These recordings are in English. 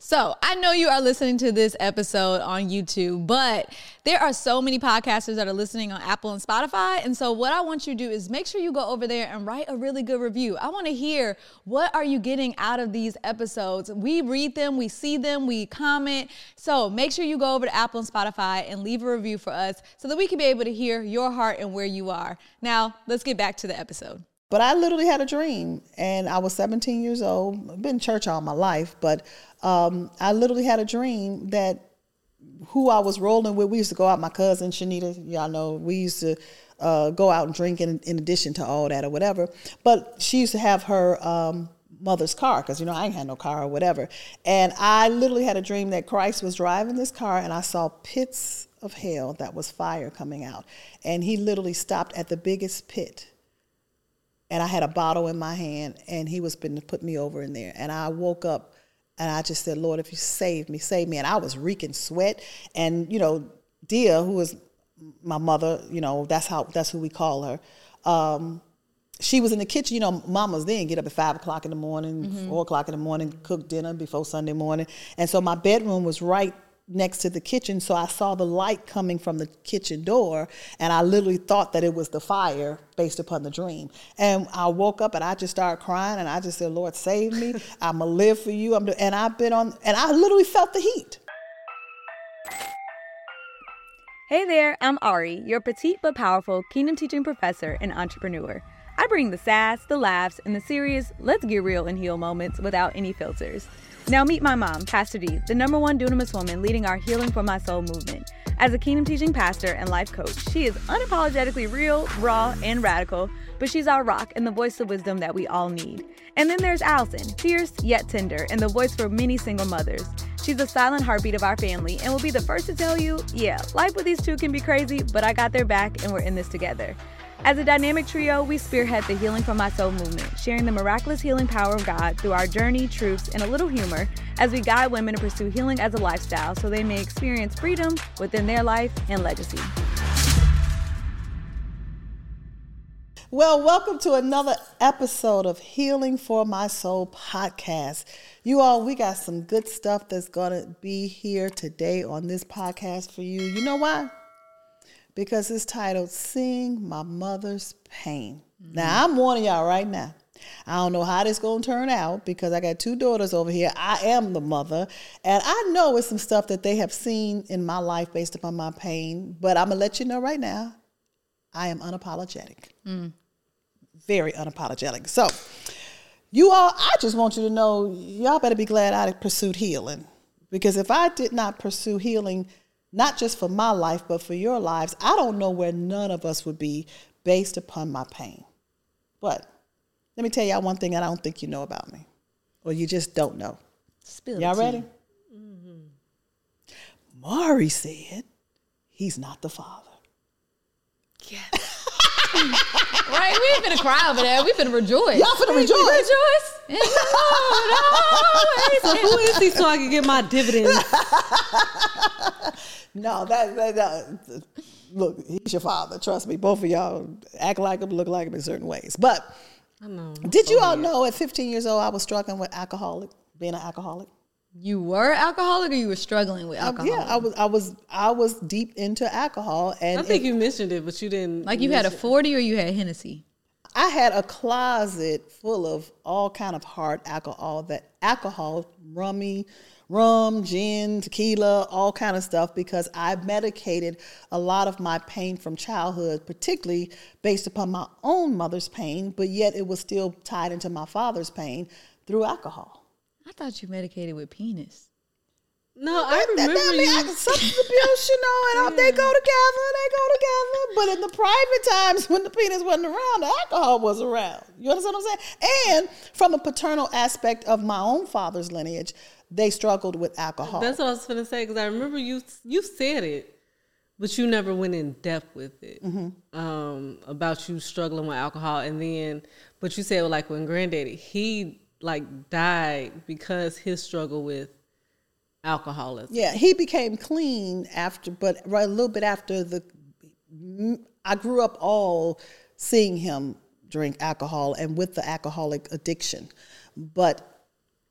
So I know you are listening to this episode on YouTube, but there are so many podcasters that are listening on Apple and Spotify. And so what I want you to do is make sure you go over there and write a really good review. I want to hear what are you getting out of these episodes. We read them, we see them, we comment. So make sure you go over to Apple and Spotify and leave a review for us so that we can be able to hear your heart and where you are. Now, let's get back to the episode. But I literally had a dream, and I was 17 years old. I've been in church all my life, but um, I literally had a dream that who I was rolling with. We used to go out. My cousin Shanita, y'all know, we used to uh, go out and drink in, in, addition to all that or whatever. But she used to have her um, mother's car because you know I ain't had no car or whatever. And I literally had a dream that Christ was driving this car, and I saw pits of hell that was fire coming out, and he literally stopped at the biggest pit and I had a bottle in my hand, and he was been to put me over in there. And I woke up, and I just said, "Lord, if you save me, save me." And I was reeking sweat, and you know, Dia, who was my mother, you know, that's how that's who we call her. Um, she was in the kitchen. You know, mamas then get up at five o'clock in the morning, mm-hmm. four o'clock in the morning, cook dinner before Sunday morning, and so my bedroom was right next to the kitchen. So I saw the light coming from the kitchen door, and I literally thought that it was the fire based upon the dream. And I woke up and I just started crying, and I just said, "Lord, save me! I'm gonna live for you." I'm and I've been on, and I literally felt the heat. Hey there, I'm Ari, your petite but powerful Kingdom teaching professor and entrepreneur. I bring the sass, the laughs, and the serious, let's get real and heal moments without any filters. Now meet my mom, Pastor Dee, the number one dunamis woman leading our Healing for My Soul movement. As a kingdom teaching pastor and life coach, she is unapologetically real, raw, and radical, but she's our rock and the voice of wisdom that we all need. And then there's Allison, fierce yet tender, and the voice for many single mothers. She's the silent heartbeat of our family and will be the first to tell you, yeah, life with these two can be crazy, but I got their back and we're in this together. As a dynamic trio, we spearhead the Healing from My Soul movement, sharing the miraculous healing power of God through our journey, truths, and a little humor as we guide women to pursue healing as a lifestyle so they may experience freedom within their life and legacy. Well, welcome to another episode of Healing for My Soul podcast. You all, we got some good stuff that's going to be here today on this podcast for you. You know why? Because it's titled Seeing My Mother's Pain. Mm-hmm. Now, I'm warning y'all right now. I don't know how this gonna turn out because I got two daughters over here. I am the mother, and I know it's some stuff that they have seen in my life based upon my pain. But I'm gonna let you know right now, I am unapologetic, mm. very unapologetic. So, you all, I just want you to know, y'all better be glad I pursued healing because if I did not pursue healing not just for my life, but for your lives, I don't know where none of us would be based upon my pain. But let me tell y'all one thing that I don't think you know about me, or you just don't know. Spill y'all ready? Mm-hmm. Maury said he's not the father. Yeah. right? We ain't finna cry over there. We finna rejoice. Y'all finna rejoice. rejoice. so who is he so I can get my dividends? no, that, that, that, look, he's your father. Trust me. Both of y'all act like him, look like him in certain ways. But know, did you all know at 15 years old I was struggling with alcoholic, being an alcoholic? You were alcoholic, or you were struggling with um, alcohol? yeah, I was. I was. I was deep into alcohol, and I think you mentioned it, but you didn't. Like you had a forty, or you had Hennessy. I had a closet full of all kind of hard alcohol. That alcohol, rummy, rum, gin, tequila, all kind of stuff because I medicated a lot of my pain from childhood, particularly based upon my own mother's pain, but yet it was still tied into my father's pain through alcohol. I thought you medicated with penis. No, I remember that, that, you. I mean, substance abuse, you know, and yeah. they go together, they go together. But in the private times when the penis wasn't around, the alcohol was around. You understand what I'm saying? And from a paternal aspect of my own father's lineage, they struggled with alcohol. That's what I was going to say because I remember you you said it, but you never went in depth with it mm-hmm. um, about you struggling with alcohol, and then but you said like when granddaddy he like died because his struggle with alcoholism. Yeah, he became clean after, but right a little bit after the. I grew up all seeing him drink alcohol and with the alcoholic addiction, but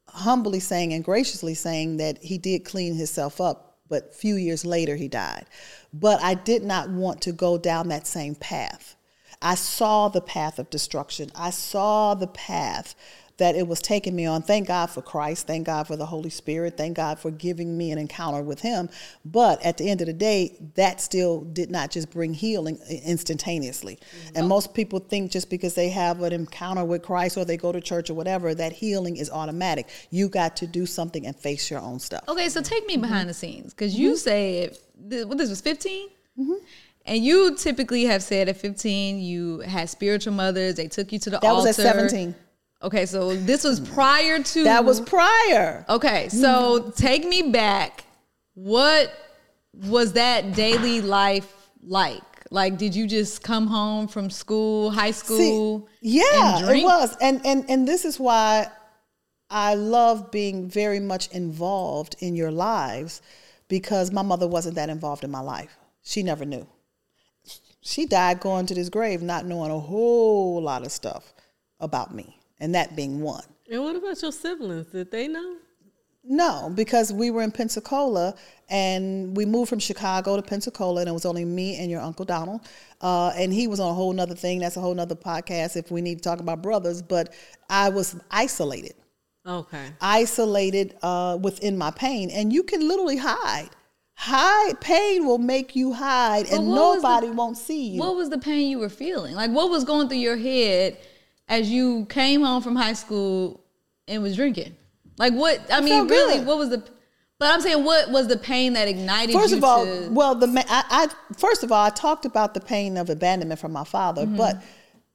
humbly saying and graciously saying that he did clean himself up, but few years later he died. But I did not want to go down that same path. I saw the path of destruction. I saw the path that it was taking me on. Thank God for Christ. Thank God for the Holy Spirit. Thank God for giving me an encounter with Him. But at the end of the day, that still did not just bring healing instantaneously. Mm-hmm. And most people think just because they have an encounter with Christ or they go to church or whatever, that healing is automatic. You got to do something and face your own stuff. Okay, so take me behind mm-hmm. the scenes because you mm-hmm. say what this was 15? Mm-hmm. And you typically have said at 15 you had spiritual mothers. They took you to the that altar. That was at 17. Okay, so this was prior to. That was prior. Okay, so take me back. What was that daily life like? Like, did you just come home from school, high school? See, yeah, it was, and and and this is why I love being very much involved in your lives because my mother wasn't that involved in my life. She never knew. She died going to this grave not knowing a whole lot of stuff about me, and that being one. And what about your siblings? Did they know? No, because we were in Pensacola and we moved from Chicago to Pensacola, and it was only me and your Uncle Donald. Uh, and he was on a whole nother thing. That's a whole nother podcast if we need to talk about brothers. But I was isolated. Okay. Isolated uh, within my pain. And you can literally hide. Hide pain will make you hide, and nobody the, won't see you. What was the pain you were feeling? Like, what was going through your head as you came home from high school and was drinking? Like, what? I, I mean, really, what was the? But I'm saying, what was the pain that ignited? First of all, to, well, the I, I first of all, I talked about the pain of abandonment from my father, mm-hmm. but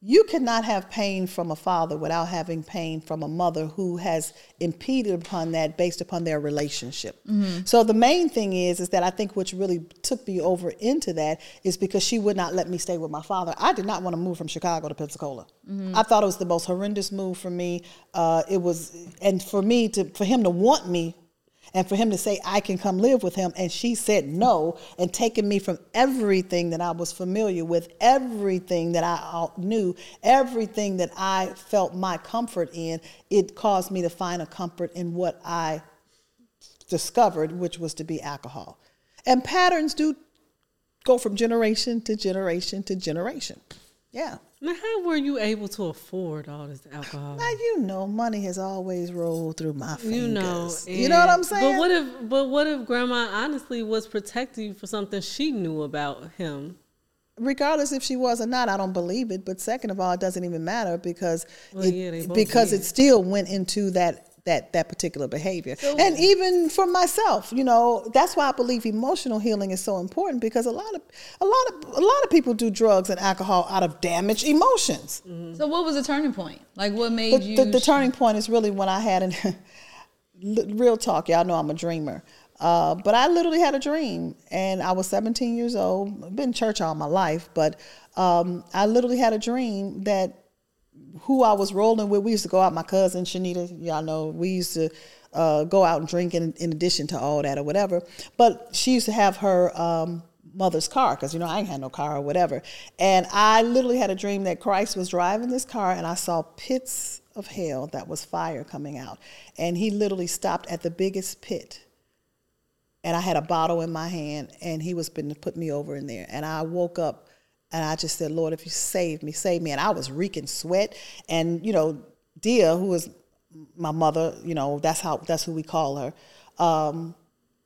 you cannot have pain from a father without having pain from a mother who has impeded upon that based upon their relationship. Mm-hmm. So the main thing is is that I think which really took me over into that is because she would not let me stay with my father. I did not want to move from Chicago to Pensacola. Mm-hmm. I thought it was the most horrendous move for me. Uh, it was, and for me to for him to want me and for him to say I can come live with him and she said no and taking me from everything that I was familiar with everything that I knew everything that I felt my comfort in it caused me to find a comfort in what I discovered which was to be alcohol. And patterns do go from generation to generation to generation. Yeah now, how were you able to afford all this alcohol? Now you know, money has always rolled through my fingers. You know, you know what I'm saying. But what if, but what if Grandma honestly was protecting you for something she knew about him? Regardless if she was or not, I don't believe it. But second of all, it doesn't even matter because well, it, yeah, because did. it still went into that that that particular behavior. So, and even for myself, you know, that's why I believe emotional healing is so important because a lot of a lot of a lot of people do drugs and alcohol out of damaged emotions. Mm-hmm. So what was the turning point? Like what made the, you the, the turning point is really when I had an real talk, y'all know I'm a dreamer. Uh, but I literally had a dream, and I was 17 years old. I've been in church all my life, but um, I literally had a dream that who I was rolling with. We used to go out. My cousin Shanita, y'all know, we used to uh, go out and drink in, in, addition to all that or whatever. But she used to have her um, mother's car because you know I ain't had no car or whatever. And I literally had a dream that Christ was driving this car, and I saw pits of hell that was fire coming out, and he literally stopped at the biggest pit. And I had a bottle in my hand, and he was going to put me over in there. And I woke up and I just said, Lord, if you save me, save me. And I was reeking sweat. And, you know, Dia, who was my mother, you know, that's how that's who we call her. Um,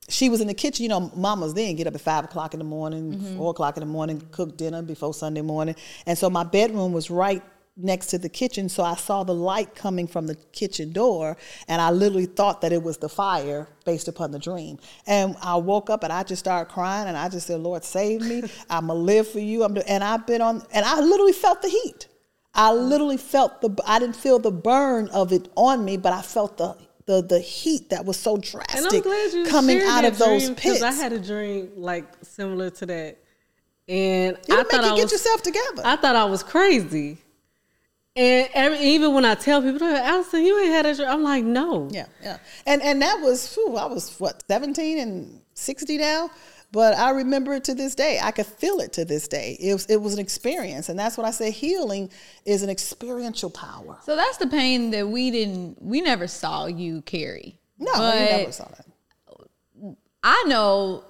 she was in the kitchen, you know, mamas then get up at five o'clock in the morning, mm-hmm. four o'clock in the morning, cook dinner before Sunday morning. And so my bedroom was right next to the kitchen, so I saw the light coming from the kitchen door, and I literally thought that it was the fire based upon the dream. And I woke up and I just started crying, and I just said, "Lord, save me! I'm gonna live for you." I'm do-. and I've been on, and I literally felt the heat. I mm-hmm. literally felt the. I didn't feel the burn of it on me, but I felt the the the heat that was so drastic coming out of those pits. I had a dream like similar to that, and you I thought you I get was, yourself together. I thought I was crazy. And every, even when I tell people, Allison, you ain't had a drink. I'm like, no. Yeah, yeah. And and that was, whew, I was what, 17 and 60 now? but I remember it to this day. I could feel it to this day. It was, it was an experience. And that's what I say healing is an experiential power. So that's the pain that we didn't, we never saw you carry. No, you never saw that. I know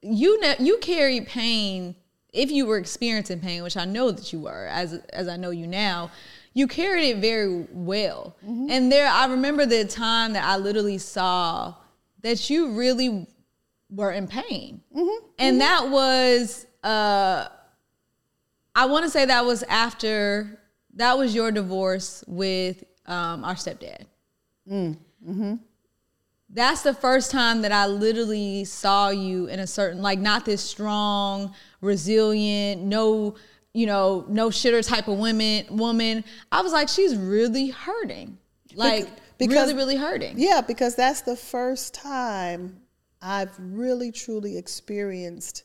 you ne- you carry pain if you were experiencing pain, which I know that you were, as as I know you now. You carried it very well, mm-hmm. and there I remember the time that I literally saw that you really were in pain, mm-hmm. and mm-hmm. that was uh, I want to say that was after that was your divorce with um, our stepdad. Mm. Mm-hmm that's the first time that I literally saw you in a certain like not this strong, resilient, no, you know, no shitter type of woman woman. I was like, she's really hurting. Like because, really, really hurting. Yeah, because that's the first time I've really truly experienced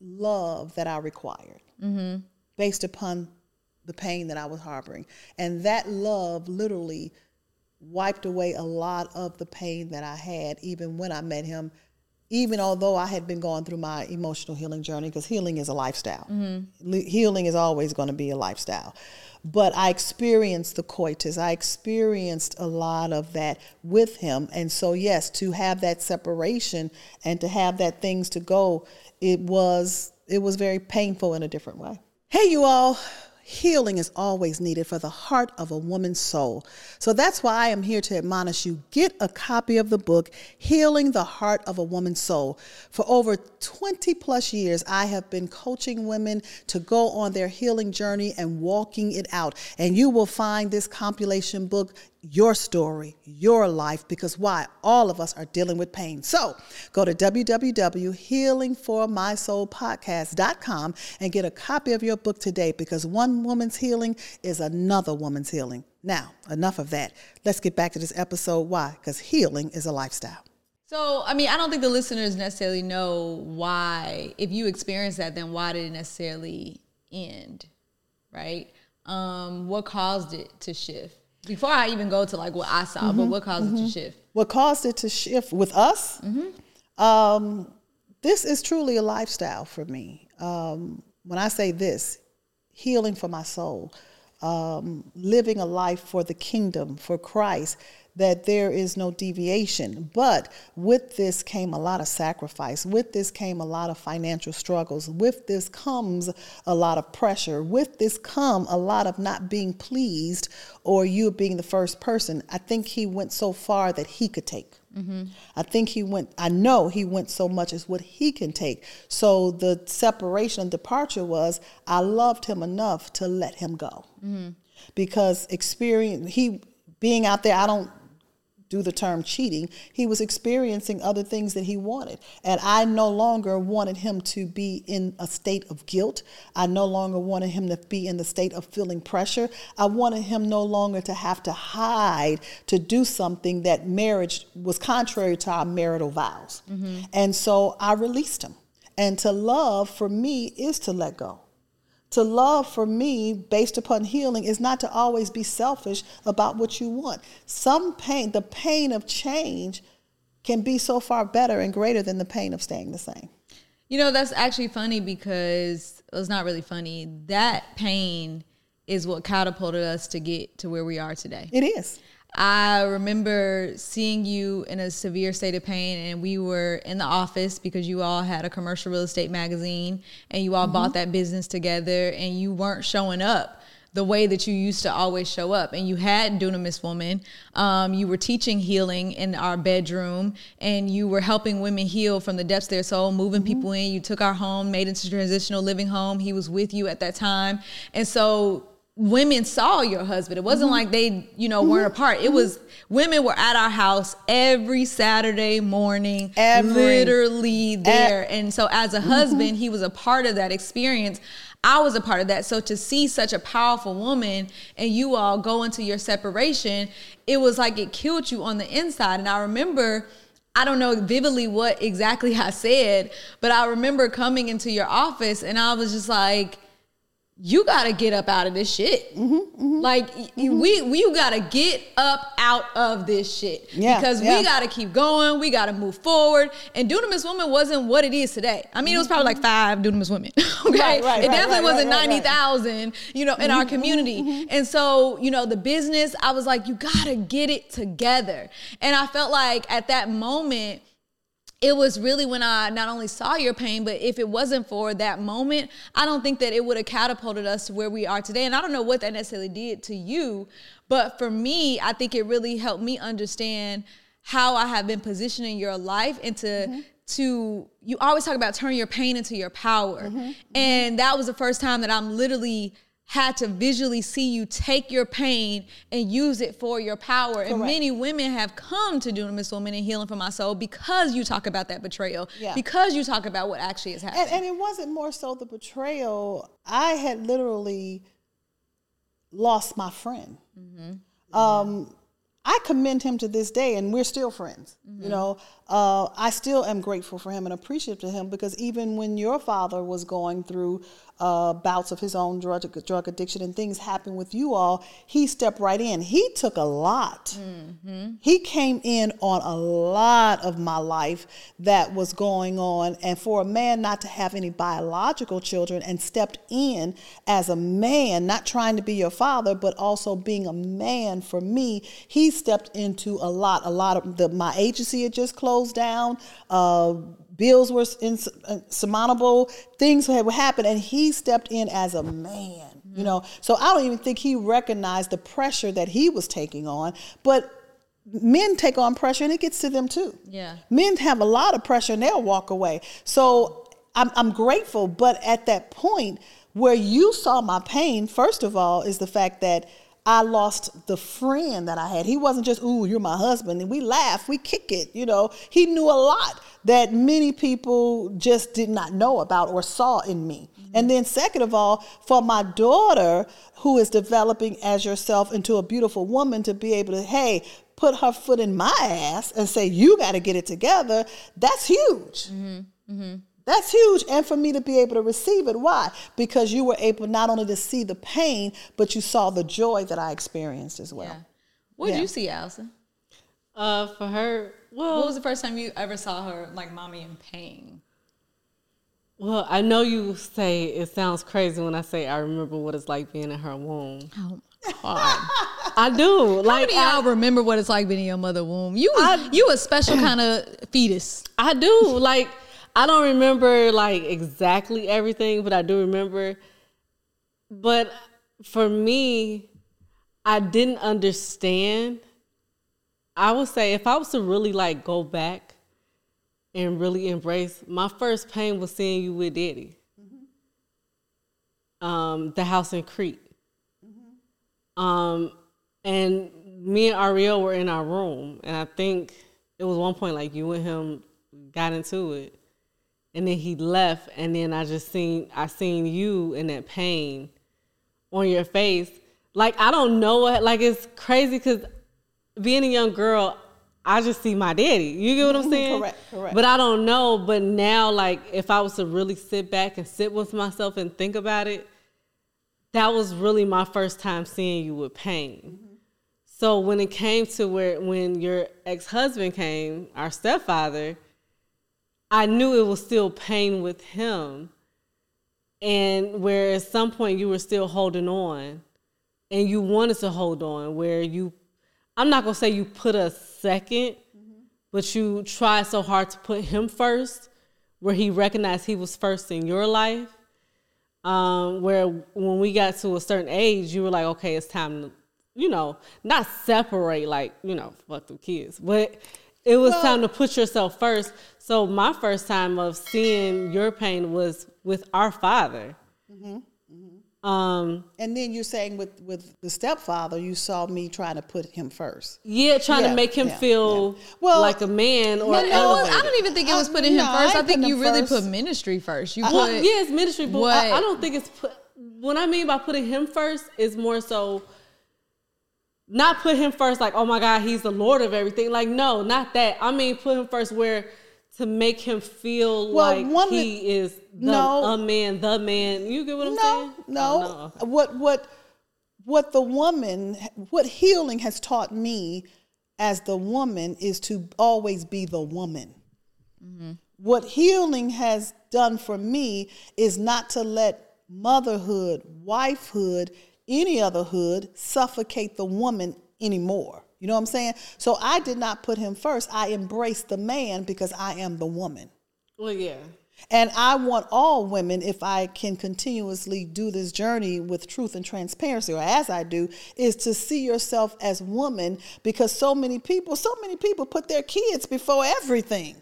love that I required mm-hmm. based upon the pain that I was harboring. And that love literally wiped away a lot of the pain that I had even when I met him, even although I had been going through my emotional healing journey, because healing is a lifestyle. Mm-hmm. healing is always going to be a lifestyle. But I experienced the coitus. I experienced a lot of that with him. And so, yes, to have that separation and to have that things to go, it was it was very painful in a different way. Hey, you all. Healing is always needed for the heart of a woman's soul. So that's why I am here to admonish you get a copy of the book, Healing the Heart of a Woman's Soul. For over 20 plus years, I have been coaching women to go on their healing journey and walking it out. And you will find this compilation book your story, your life, because why? All of us are dealing with pain. So go to www.healingformysoulpodcast.com and get a copy of your book today because one woman's healing is another woman's healing. Now, enough of that. Let's get back to this episode. Why? Because healing is a lifestyle. So, I mean, I don't think the listeners necessarily know why, if you experience that, then why did it necessarily end, right? Um, what caused it to shift? Before I even go to like what I saw, mm-hmm. but what caused mm-hmm. it to mm-hmm. shift? What caused it to shift with us? Mm-hmm. Um, this is truly a lifestyle for me. Um, when I say this, healing for my soul, um, living a life for the kingdom, for Christ, that there is no deviation. But with this came a lot of sacrifice. With this came a lot of financial struggles. With this comes a lot of pressure. With this come a lot of not being pleased or you being the first person. I think he went so far that he could take. Mm-hmm. I think he went, I know he went so much as what he can take. So the separation and departure was I loved him enough to let him go. Mm-hmm. Because experience, he being out there, I don't do the term cheating, he was experiencing other things that he wanted. And I no longer wanted him to be in a state of guilt. I no longer wanted him to be in the state of feeling pressure. I wanted him no longer to have to hide to do something that marriage was contrary to our marital vows. Mm-hmm. And so I released him. And to love for me is to let go to love for me based upon healing is not to always be selfish about what you want. Some pain, the pain of change can be so far better and greater than the pain of staying the same. You know, that's actually funny because well, it's not really funny. That pain is what catapulted us to get to where we are today. It is. I remember seeing you in a severe state of pain, and we were in the office because you all had a commercial real estate magazine and you all mm-hmm. bought that business together, and you weren't showing up the way that you used to always show up. And you had Dunamis Woman. Um, you were teaching healing in our bedroom, and you were helping women heal from the depths of their soul, moving mm-hmm. people in. You took our home, made it into transitional living home. He was with you at that time. And so women saw your husband. It wasn't mm-hmm. like they, you know, mm-hmm. weren't apart. It mm-hmm. was women were at our house every Saturday morning, every, literally there. At, and so as a mm-hmm. husband, he was a part of that experience. I was a part of that. So to see such a powerful woman and you all go into your separation, it was like it killed you on the inside. And I remember I don't know vividly what exactly I said, but I remember coming into your office and I was just like, you gotta get up out of this shit. Mm-hmm, Like y- we, we gotta get up out of this shit Yeah, because yeah. we gotta keep going. We gotta move forward. And Dunamis Woman wasn't what it is today. I mean, it was probably like five Dunamis Women. okay, Mm-hmm. Right, right, it right, definitely wasn't ninety thousand. You know, in our community. And so, you know, the business, I was like, you gotta get it together. And I felt like at that moment it was really when I not only saw your pain, but if it wasn't for that moment, I don't think that it would have catapulted us to where we are today. And I don't know what that necessarily did to you, but for me, I think it really helped me understand how I have been positioning your life into mm-hmm. to you always talk about turn your pain into your power. Mm-hmm. And that was the first time that I'm literally had to visually see you take your pain and use it for your power. And many women have come to Dunamis Woman and Healing for My Soul because you talk about that betrayal, Yeah. because you talk about what actually has happened. and, and it wasn't more so the betrayal. I had literally lost my friend. Um, I commend him to this day, and we're still friends. You know, uh, I still am grateful for him and appreciative to him because even when your father was going through uh, bouts of his own drug drug addiction and things happened with you all, he stepped right in. He took a lot. He came in on a lot of my life that was going on, and for a man not to have any biological children and stepped in as a man, not trying to be your father, but also being a man for me, he stepped into a lot. A lot of the my agency had just closed down. Uh, bills were uh, insurmountable. Things had happened, and he stepped in as a man. You know, so I don't even think he recognized the pressure that he was taking on, but men take on pressure and it gets to them too. Yeah. Men have a lot of pressure and they'll walk away. So I'm, I'm grateful. But at that point where you saw my pain, first of all, is the fact that I lost the friend that I had. He wasn't just, ooh, you're my husband. And we laugh, we kick it. You know, he knew a lot that many people just did not know about or saw in me. Mm-hmm. And then, second of all, for my daughter, who is developing as yourself into a beautiful woman, to be able to, hey, put her foot in my ass and say, you got to get it together, that's huge. Mm-hmm. Mm-hmm. That's huge. And for me to be able to receive it. Why? Because you were able not only to see the pain, but you saw the joy that I experienced as well. yeah. What did Yeah. you see, Allison? Uh, for her, well, What was the first time you ever saw her like mommy in pain? well, I know you say it sounds crazy when I say I remember what it's like being in her womb. Oh God. I do. How Like many I, y'all remember what it's like being in your mother womb? You was, you a special kind of fetus. I do. Like I don't remember like exactly everything, but I do remember. But for me, I didn't understand. I would say if I was to really like go back and really embrace, my first pain was seeing you with Daddy. Um, the house in Crete. Um, and me and Ariel were in our room, and I think it was one point like you and him got into it, and then he left, and then I just seen I seen you in that pain on your face. Like I don't know what like it's crazy because being a young girl, I just see my daddy. You get what I'm mm-hmm. saying? Correct, correct. But I don't know. But now, like, if I was to really sit back and sit with myself and think about it, that was really my first time seeing you with pain. Mm-hmm. So when it came to where when your ex husband came, our stepfather, I knew it was still pain with him. And where at some point you were still holding on and you wanted to hold on, where you, I'm not gonna say you put a 2nd but you tried so hard to put him first, where he recognized he was first in your life. Um, where when we got to a certain age, you were like, okay, it's time to, you know, not separate, like, you know, fuck the kids, but it was time to put yourself first. So my first time of seeing your pain was with our father. Um, And then you're saying with, with the stepfather, you saw me trying to put him first. yeah, trying Yeah, to make him yeah, feel yeah. Well, like a man or But no, I don't even think it was Uh, putting him no, first. I ain't think you really first. put ministry first. You Well, put yeah, it's ministry, but I, I don't think it's put. What I mean by putting him first is more so not put him first, like oh my God, he's the Lord of everything. Like no, not that. I mean put him first where to make him feel Well, like one he that- is the No. a man, the man. You get what I'm no, saying? no. Oh, What what what the woman what healing has taught me as the woman is to always be the woman. mm-hmm. What healing has done for me is not to let motherhood, wifehood, any other hood suffocate the woman anymore. You know what I'm saying? So I did not put him first. I embraced the man because I am the woman. Well, yeah. And I want all women, if I can continuously do this journey with truth and transparency, or as I do, is to see yourself as woman because so many people, so many people put their kids before everything.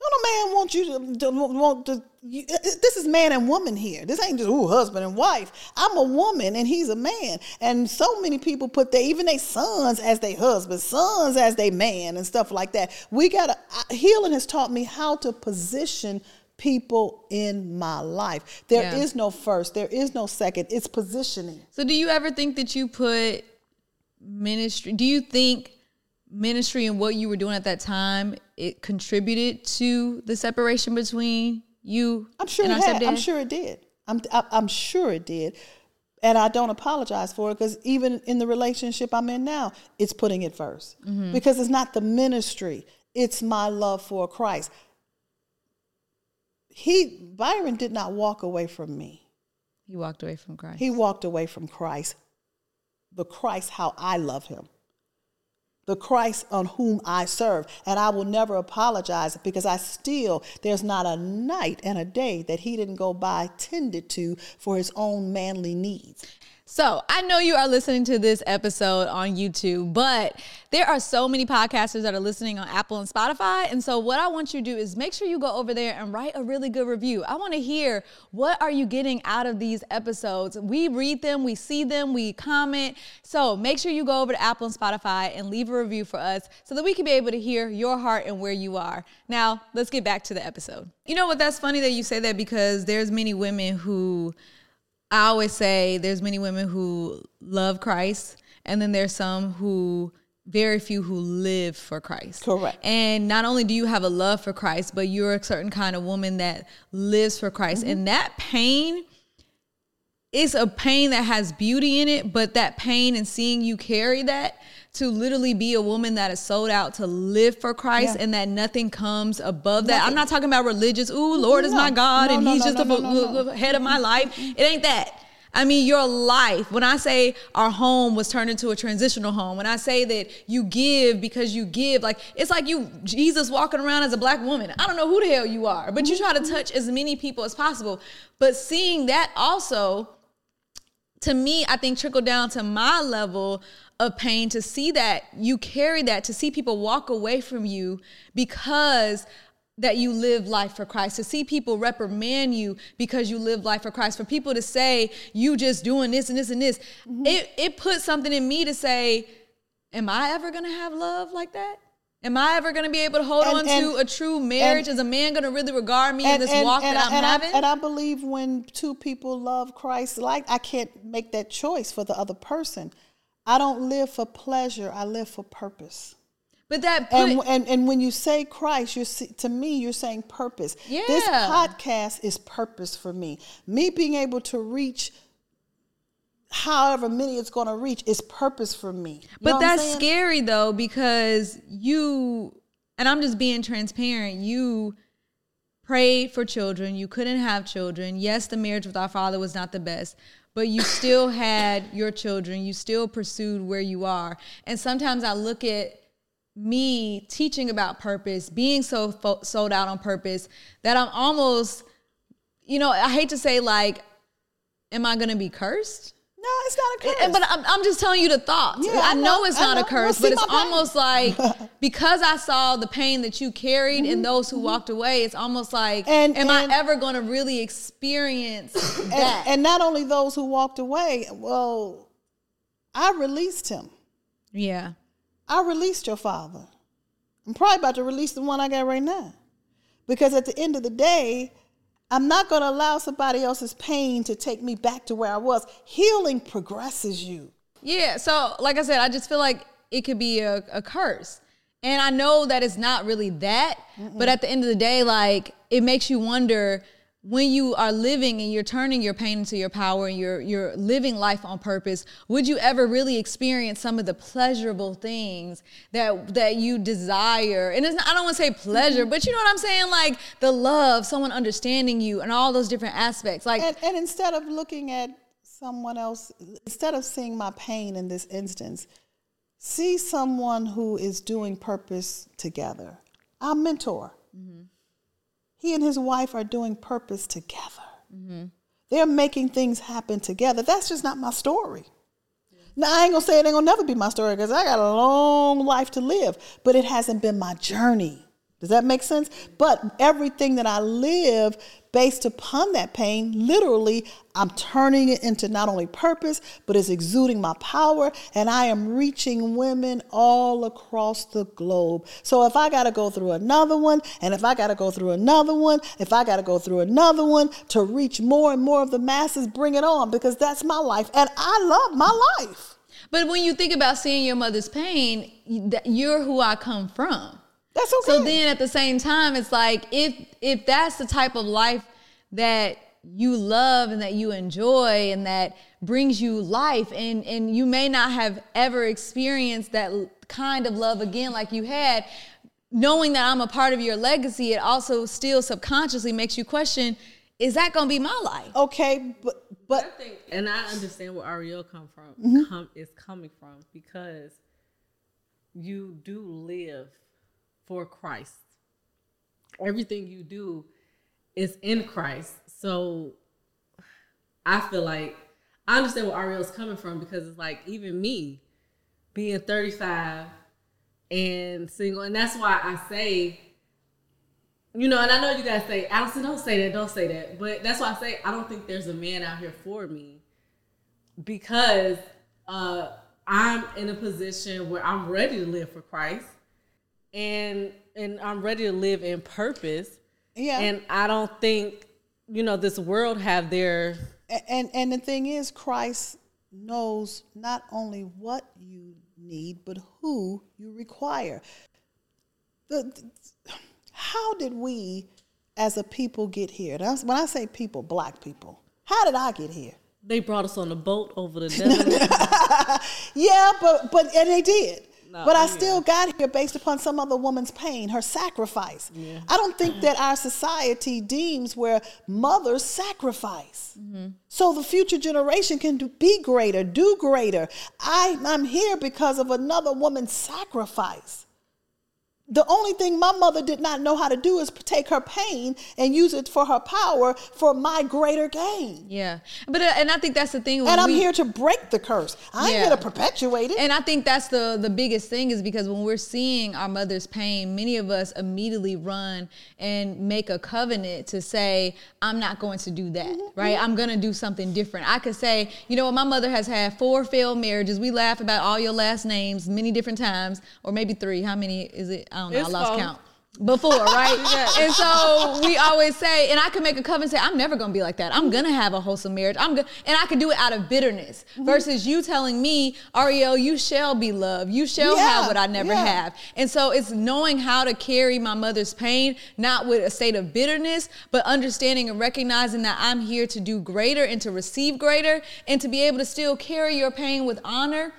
No, no man wants you to, to want to. You, uh, uh, this is man and woman here. This ain't just ooh husband and wife. I'm a woman and he's a man, and so many people put their even their sons as their husbands, sons as their man, and stuff like that. We gotta healing has taught me how to position people in my life. There is Yeah. no first. There is no second. It's positioning. So do you ever think that you put ministry do you think ministry and what you were doing at that time it contributed to the separation between you I'm sure it had. I'm sure it did. I'm I- I'm sure it did, and I don't apologize for it because even in the relationship I'm in now, it's putting it 1st Mm-hmm. because it's not the ministry; it's my love for Christ. He Byron did not walk away from me. he walked away from Christ. He walked away from Christ, the Christ how I love him, the Christ on whom I serve. And I will never apologize because I still, there's not a night and a day that he didn't go by tended to for his own manly needs. So I know you are listening to this episode on YouTube, but there are so many podcasters that are listening on Apple and Spotify. And so what I want you to do is make sure you go over there and write a really good review. I want to hear what are you getting out of these episodes. We read them, we see them, we comment. So make sure you go over to Apple and Spotify and leave a review for us so that we can be able to hear your heart and where you are. Now, let's get back to the episode. You know what? That's funny that you say that because there's many women who I always say there's many women who love Christ, and then there's some who very few who live for Christ. Correct. And not only do you have a love for Christ, but you're a certain kind of woman that lives for Christ. Mm-hmm. And that pain is a pain that has beauty in it, but that pain and seeing you carry that to literally be a woman that is sold out to live for Christ Yeah. and that nothing comes above that. I'm not talking about religious, ooh, Lord is my God No, and no, he's no, just no, the no, no, no. head of my life. It ain't that. I mean, your life. When I say our home was turned into a transitional home, when I say that you give because you give, like it's like you Jesus walking around as a black woman. I don't know who the hell you are, but you try to mm-hmm. touch as many people as possible. But seeing that also to me, I think trickle down to my level of pain to see that you carry that, to see people walk away from you because that you live life for Christ, to see people reprimand you because you live life for Christ, for people to say you just doing this and this and this, mm-hmm. it it puts something in me to say, Am I ever gonna have love like that? Am I ever gonna be able to hold And- on and- to a true marriage? Is a man gonna really regard me in this walk that I, I'm and having? I, and I believe when two people love Christ, like I can't make that choice for the other person. I don't live for pleasure. I live for purpose. but that put, And, and and when you say Christ, you're to me you're saying purpose. Yeah. This podcast is purpose for me. Me being able to reach however many it's going to reach is purpose for me. You But that's scary though because you and I'm just being transparent. You prayed for children. You couldn't have children. Yes, the marriage with our father was not the best, but you still had your children. You still pursued where you are. And sometimes I look at me teaching about purpose, being so fo- sold out on purpose that I'm almost, you know, I hate to say like, am I to be cursed? No, it's not a eh, eh, curse. And- But I'm, I'm just telling you the thoughts. Yeah, I I know know, it's not a know. curse, Well, but it's almost like because I saw the pain that you carried and mm-hmm. those who mm-hmm. walked away, it's almost like, Mm-hmm. And- am and- I ever going to really experience and, that? and not only those who walked away, well, I released him. yeah. I released your father. I'm probably about to release the one I got right now. Because at the end of the day, I'm not going to allow somebody else's pain to take me back to where I was. Healing progresses you. Yeah. So, like I said, I just feel like it could be a, a curse. And I know that it's not really that, but at the end of the day, like it makes you wonder when you are living and you're turning your pain into your power and you're you're living life on purpose, would you ever really experience some of the pleasurable things that that you desire? And it's not, I don't want to say pleasure, mm-hmm. but you know what I'm saying, like the love, someone understanding you, and all those different aspects. Like And, and instead of looking at someone else, instead of seeing my pain in this instance, see someone who is doing purpose together. Our mentor. Mm-hmm. He and his wife are doing purpose together. Mm-hmm. They're making things happen together. That's just not my story. Now, I ain't gonna say it ain't gonna never be my story because I got a long life to live, but it hasn't been my journey. Does that make sense? But everything that I live based upon that pain, literally, I'm turning it into not only purpose, but it's exuding my power, and I am reaching women all across the globe. So if I got to go through another one, and if I got to go through another one, if I got to go through another one to reach more and more of the masses, bring it on because that's my life, and I love my life. But when you think about seeing your mother's pain, that- you're who I come from. That's okay. So then at the same time, it's like if if that's the type of life that you love and that you enjoy and that brings you life and and you may not have ever experienced that kind of love again like you had knowing that I'm a part of your legacy it also still subconsciously makes you question is that going to be my life okay, but I but think, and I understand where Ariel come from Mm-hmm. come is coming from because you do live for Christ. Everything you do is in Christ. So I feel like I understand where Ariel's coming from because it's like even me being 35 and single, and that's why I say, you know, and I know you guys say, Allison, don't say that, don't say that. But that's why I say I don't think there's a man out here for me because uh, I'm in a position where I'm ready to live for Christ and and I'm ready to live in purpose. Yeah. And I don't think, you know, this world have their A- and and the thing is christ knows not only what you need but who you require the, the- how did we as a people get here That's, when i say people black people how did i get here they brought us on a boat over the desert. yeah but but and they did No, but I yeah. still got here based upon some other woman's pain, her sacrifice. I don't think that our society deems where mothers sacrifice. Mm-hmm. So the future generation can do, be greater, do greater. I, I'm here because of another woman's sacrifice. The only thing my mother did not know how to do is take her pain and use it for her power for my greater gain. yeah but uh, and i think that's the thing And I'm we- here to break the curse. I ain't Yeah. here to perpetuate it. And I think that's the the biggest thing is because when we're seeing our mother's pain, many of us immediately run and make a covenant to say, I'm not going to do that, right? I'm going to do something different. I could say, you know what, my mother has had four failed marriages. We laugh about all your last names many different times, or maybe three. How many is it? I don't know. It's I lost four. count before, right? and so we always say, and I can make a covenant say, I'm never gonna be like that. I'm gonna have a wholesome marriage. I'm gonna, and I can do it out of bitterness mm-hmm. versus you telling me, Ariel, you shall be loved. You shall Yeah, have what I never yeah. have. And so it's knowing how to carry my mother's pain, not with a state of bitterness, but understanding and recognizing that I'm here to do greater and to receive greater and to be able to still carry your pain with honor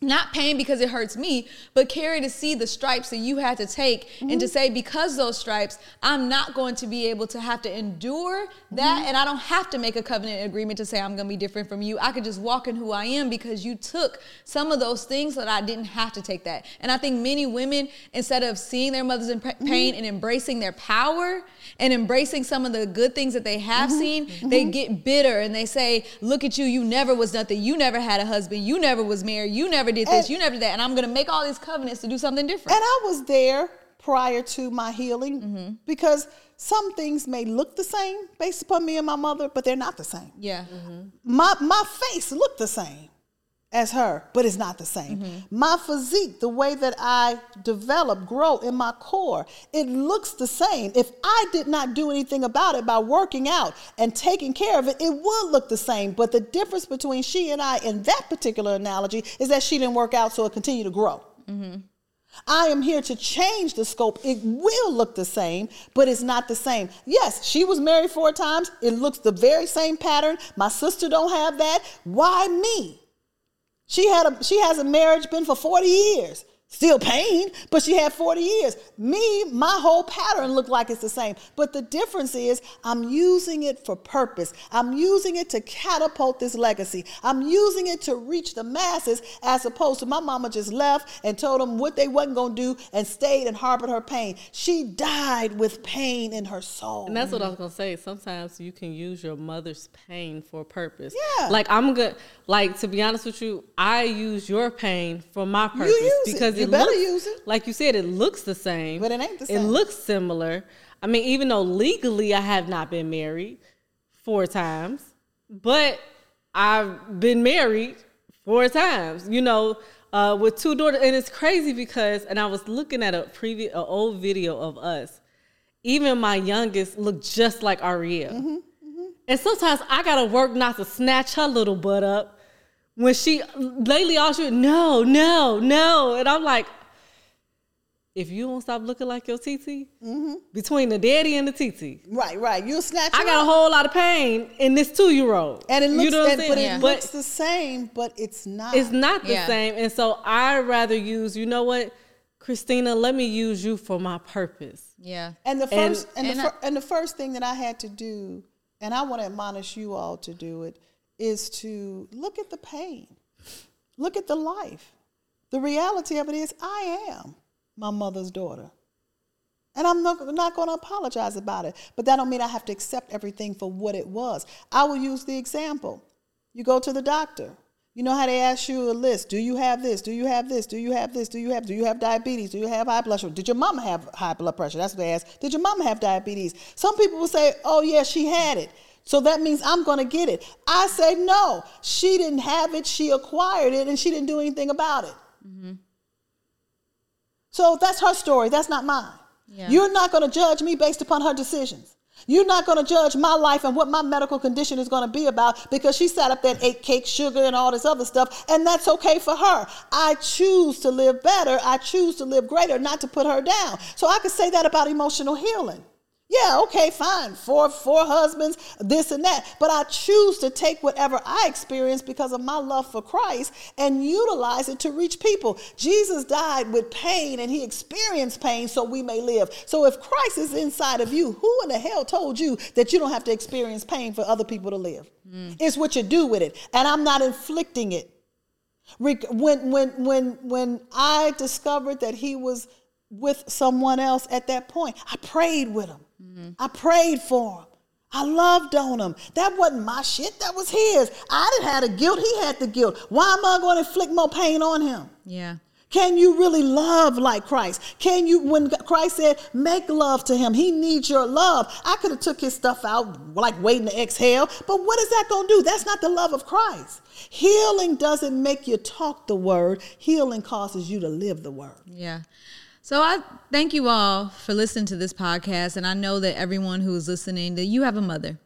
not pain because it hurts me, but carry to see the stripes that you had to take and to mm-hmm. say, because those stripes, I'm not going to be able to have to endure that. Mm-hmm. And I don't have to make a covenant agreement to say I'm going to be different from you. I could just walk in who I am because you took some of those things that I didn't have to take that. And I think many women, instead of seeing their mothers in pa- pain mm-hmm. and embracing their power and embracing some of the good things that they have seen, they get bitter and they say, look at you, you never was nothing. You never had a husband. You never was married. You never did this. And- you never did that. And I'm going to make all these covenants to do something different. And I was there prior to my healing Mm-hmm. because some things may look the same based upon me and my mother, but they're not the same. yeah. My my face looked the same as her, but it's not the same. Mm-hmm. My physique, the way that I develop, grow in my core, it looks the same. If I did not do anything about it by working out and taking care of it, it would look the same. But the difference between she and I in that particular analogy is that she didn't work out, so it continued to grow. I am here to change the scope. It will look the same, but it's not the same. Yes, she was married four times. It looks the very same pattern. My sister don't have that. Why me? She had a she has a marriage been for 40 years. Still pain, but she had 40 years. Me, my whole pattern looked like it's the same. But the difference is I'm using it for purpose. I'm using it to catapult this legacy. I'm using it to reach the masses as opposed to my mama just left and told them what they wasn't going to do and stayed and harbored her pain. She died with pain in her soul. And that's what I was gonna say. Sometimes you can use your mother's pain for a purpose. Yeah. Like I'm good. Like to be honest with you, I use your pain for my purpose use it. because You it better looks, use it. Like you said, it looks the same, But it ain't the same. It looks similar. I mean, even though legally I have not been married four times, but I've been married four times. You know, uh, with two daughters, and it's crazy because, and I was looking at a previous, an old video of us. Even my youngest looked just like Ariel. Mm-hmm, And sometimes I gotta work not to snatch her little butt up when she lately all she no, no, no. And I'm like, if you don't stop looking like your TT, Mm-hmm. between the daddy and the TT, right, right. You'll snatch I her got a whole lot of pain in this two year old. and it looks, you know what and- saying? but it Yeah. looks the same, but it's not. it's not the Yeah. same. And so I rather use, you know what, Christina, let me use you for my purpose. Yeah. And the And- first and, and the I- fir- and the first thing that I had to do, and I want to admonish you all to do it, is to look at the pain, look at the life. The reality of it is, I am my mother's daughter, and I'm not, not going to apologize about it. But that don't mean I have to accept everything for what it was. I will use the example: you go to the doctor. You know how they ask you a list. Do you have this? Do you have this? Do you have this? Do you have do you have diabetes? Do you have high blood sugar? Did your mama have high blood pressure? That's what they ask. Did your mama have diabetes? Some people will say, "Oh yeah, she had it." So that means I'm going to get it. I say, "No, she didn't have it. She acquired it and she didn't do anything about it." So that's her story. That's not mine. Yeah. You're not going to judge me based upon her decisions. You're not going to judge my life and what my medical condition is going to be about because she sat up there and ate cake, sugar, and all this other stuff, and that's okay for her. I choose to live better. I choose to live greater, not to put her down. So I could say that about emotional healing. Yeah, okay, fine. Four four husbands, this and that. But I choose to take whatever I experience because of my love for Christ and utilize it to reach people. Jesus died with pain and he experienced pain so we may live. So if Christ is inside of you, who in the hell told you that you don't have to experience pain for other people to live? Hmm. It's what you do with it. And I'm not inflicting it. When when when when I discovered that he was with someone else at that point, I prayed with him. Mm-hmm. I prayed for him. I loved on him. That wasn't my shit. That was his. I didn't have the guilt. He had the guilt. Why am I going to inflict more pain on him? Yeah. Can you really love like Christ? Can you, when Christ said, make love to him, he needs your love. I could have took his stuff out like waiting to exhale, but what is that going to do? That's not the love of Christ. Healing doesn't make you talk the word. Healing causes you to live the word. Yeah. So I thank you all for listening to this podcast, and I know that everyone who is listening that you have a mother,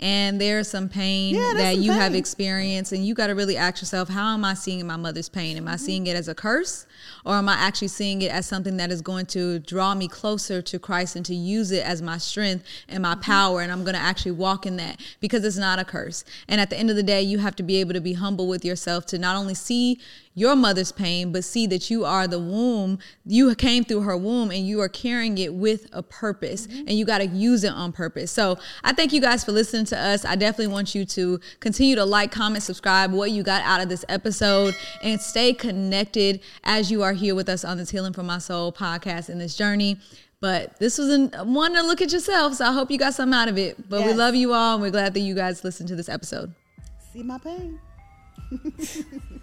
and there's some pain Yeah, that some you have experienced, and you got to really ask yourself, how am I seeing my mother's pain? Am I mm-hmm. seeing it as a curse, or am I actually seeing it as something that is going to draw me closer to Christ and to use it as my strength and my mm-hmm. power, and I'm going to actually walk in that because it's not a curse. And at the end of the day, you have to be able to be humble with yourself to not only see your mother's pain, but see that you are the womb. You came through her womb and you are carrying it with a purpose mm-hmm. and you got to use it on purpose. So I thank you guys for listening to us. I definitely want you to continue to like, comment, subscribe what you got out of this episode and stay connected as you are here with us on this Healing for My Soul podcast in this journey. But this was an, one to look at yourself. So I hope you got something out of it. But we love you all and we're glad that you guys listened to this episode. See my pain.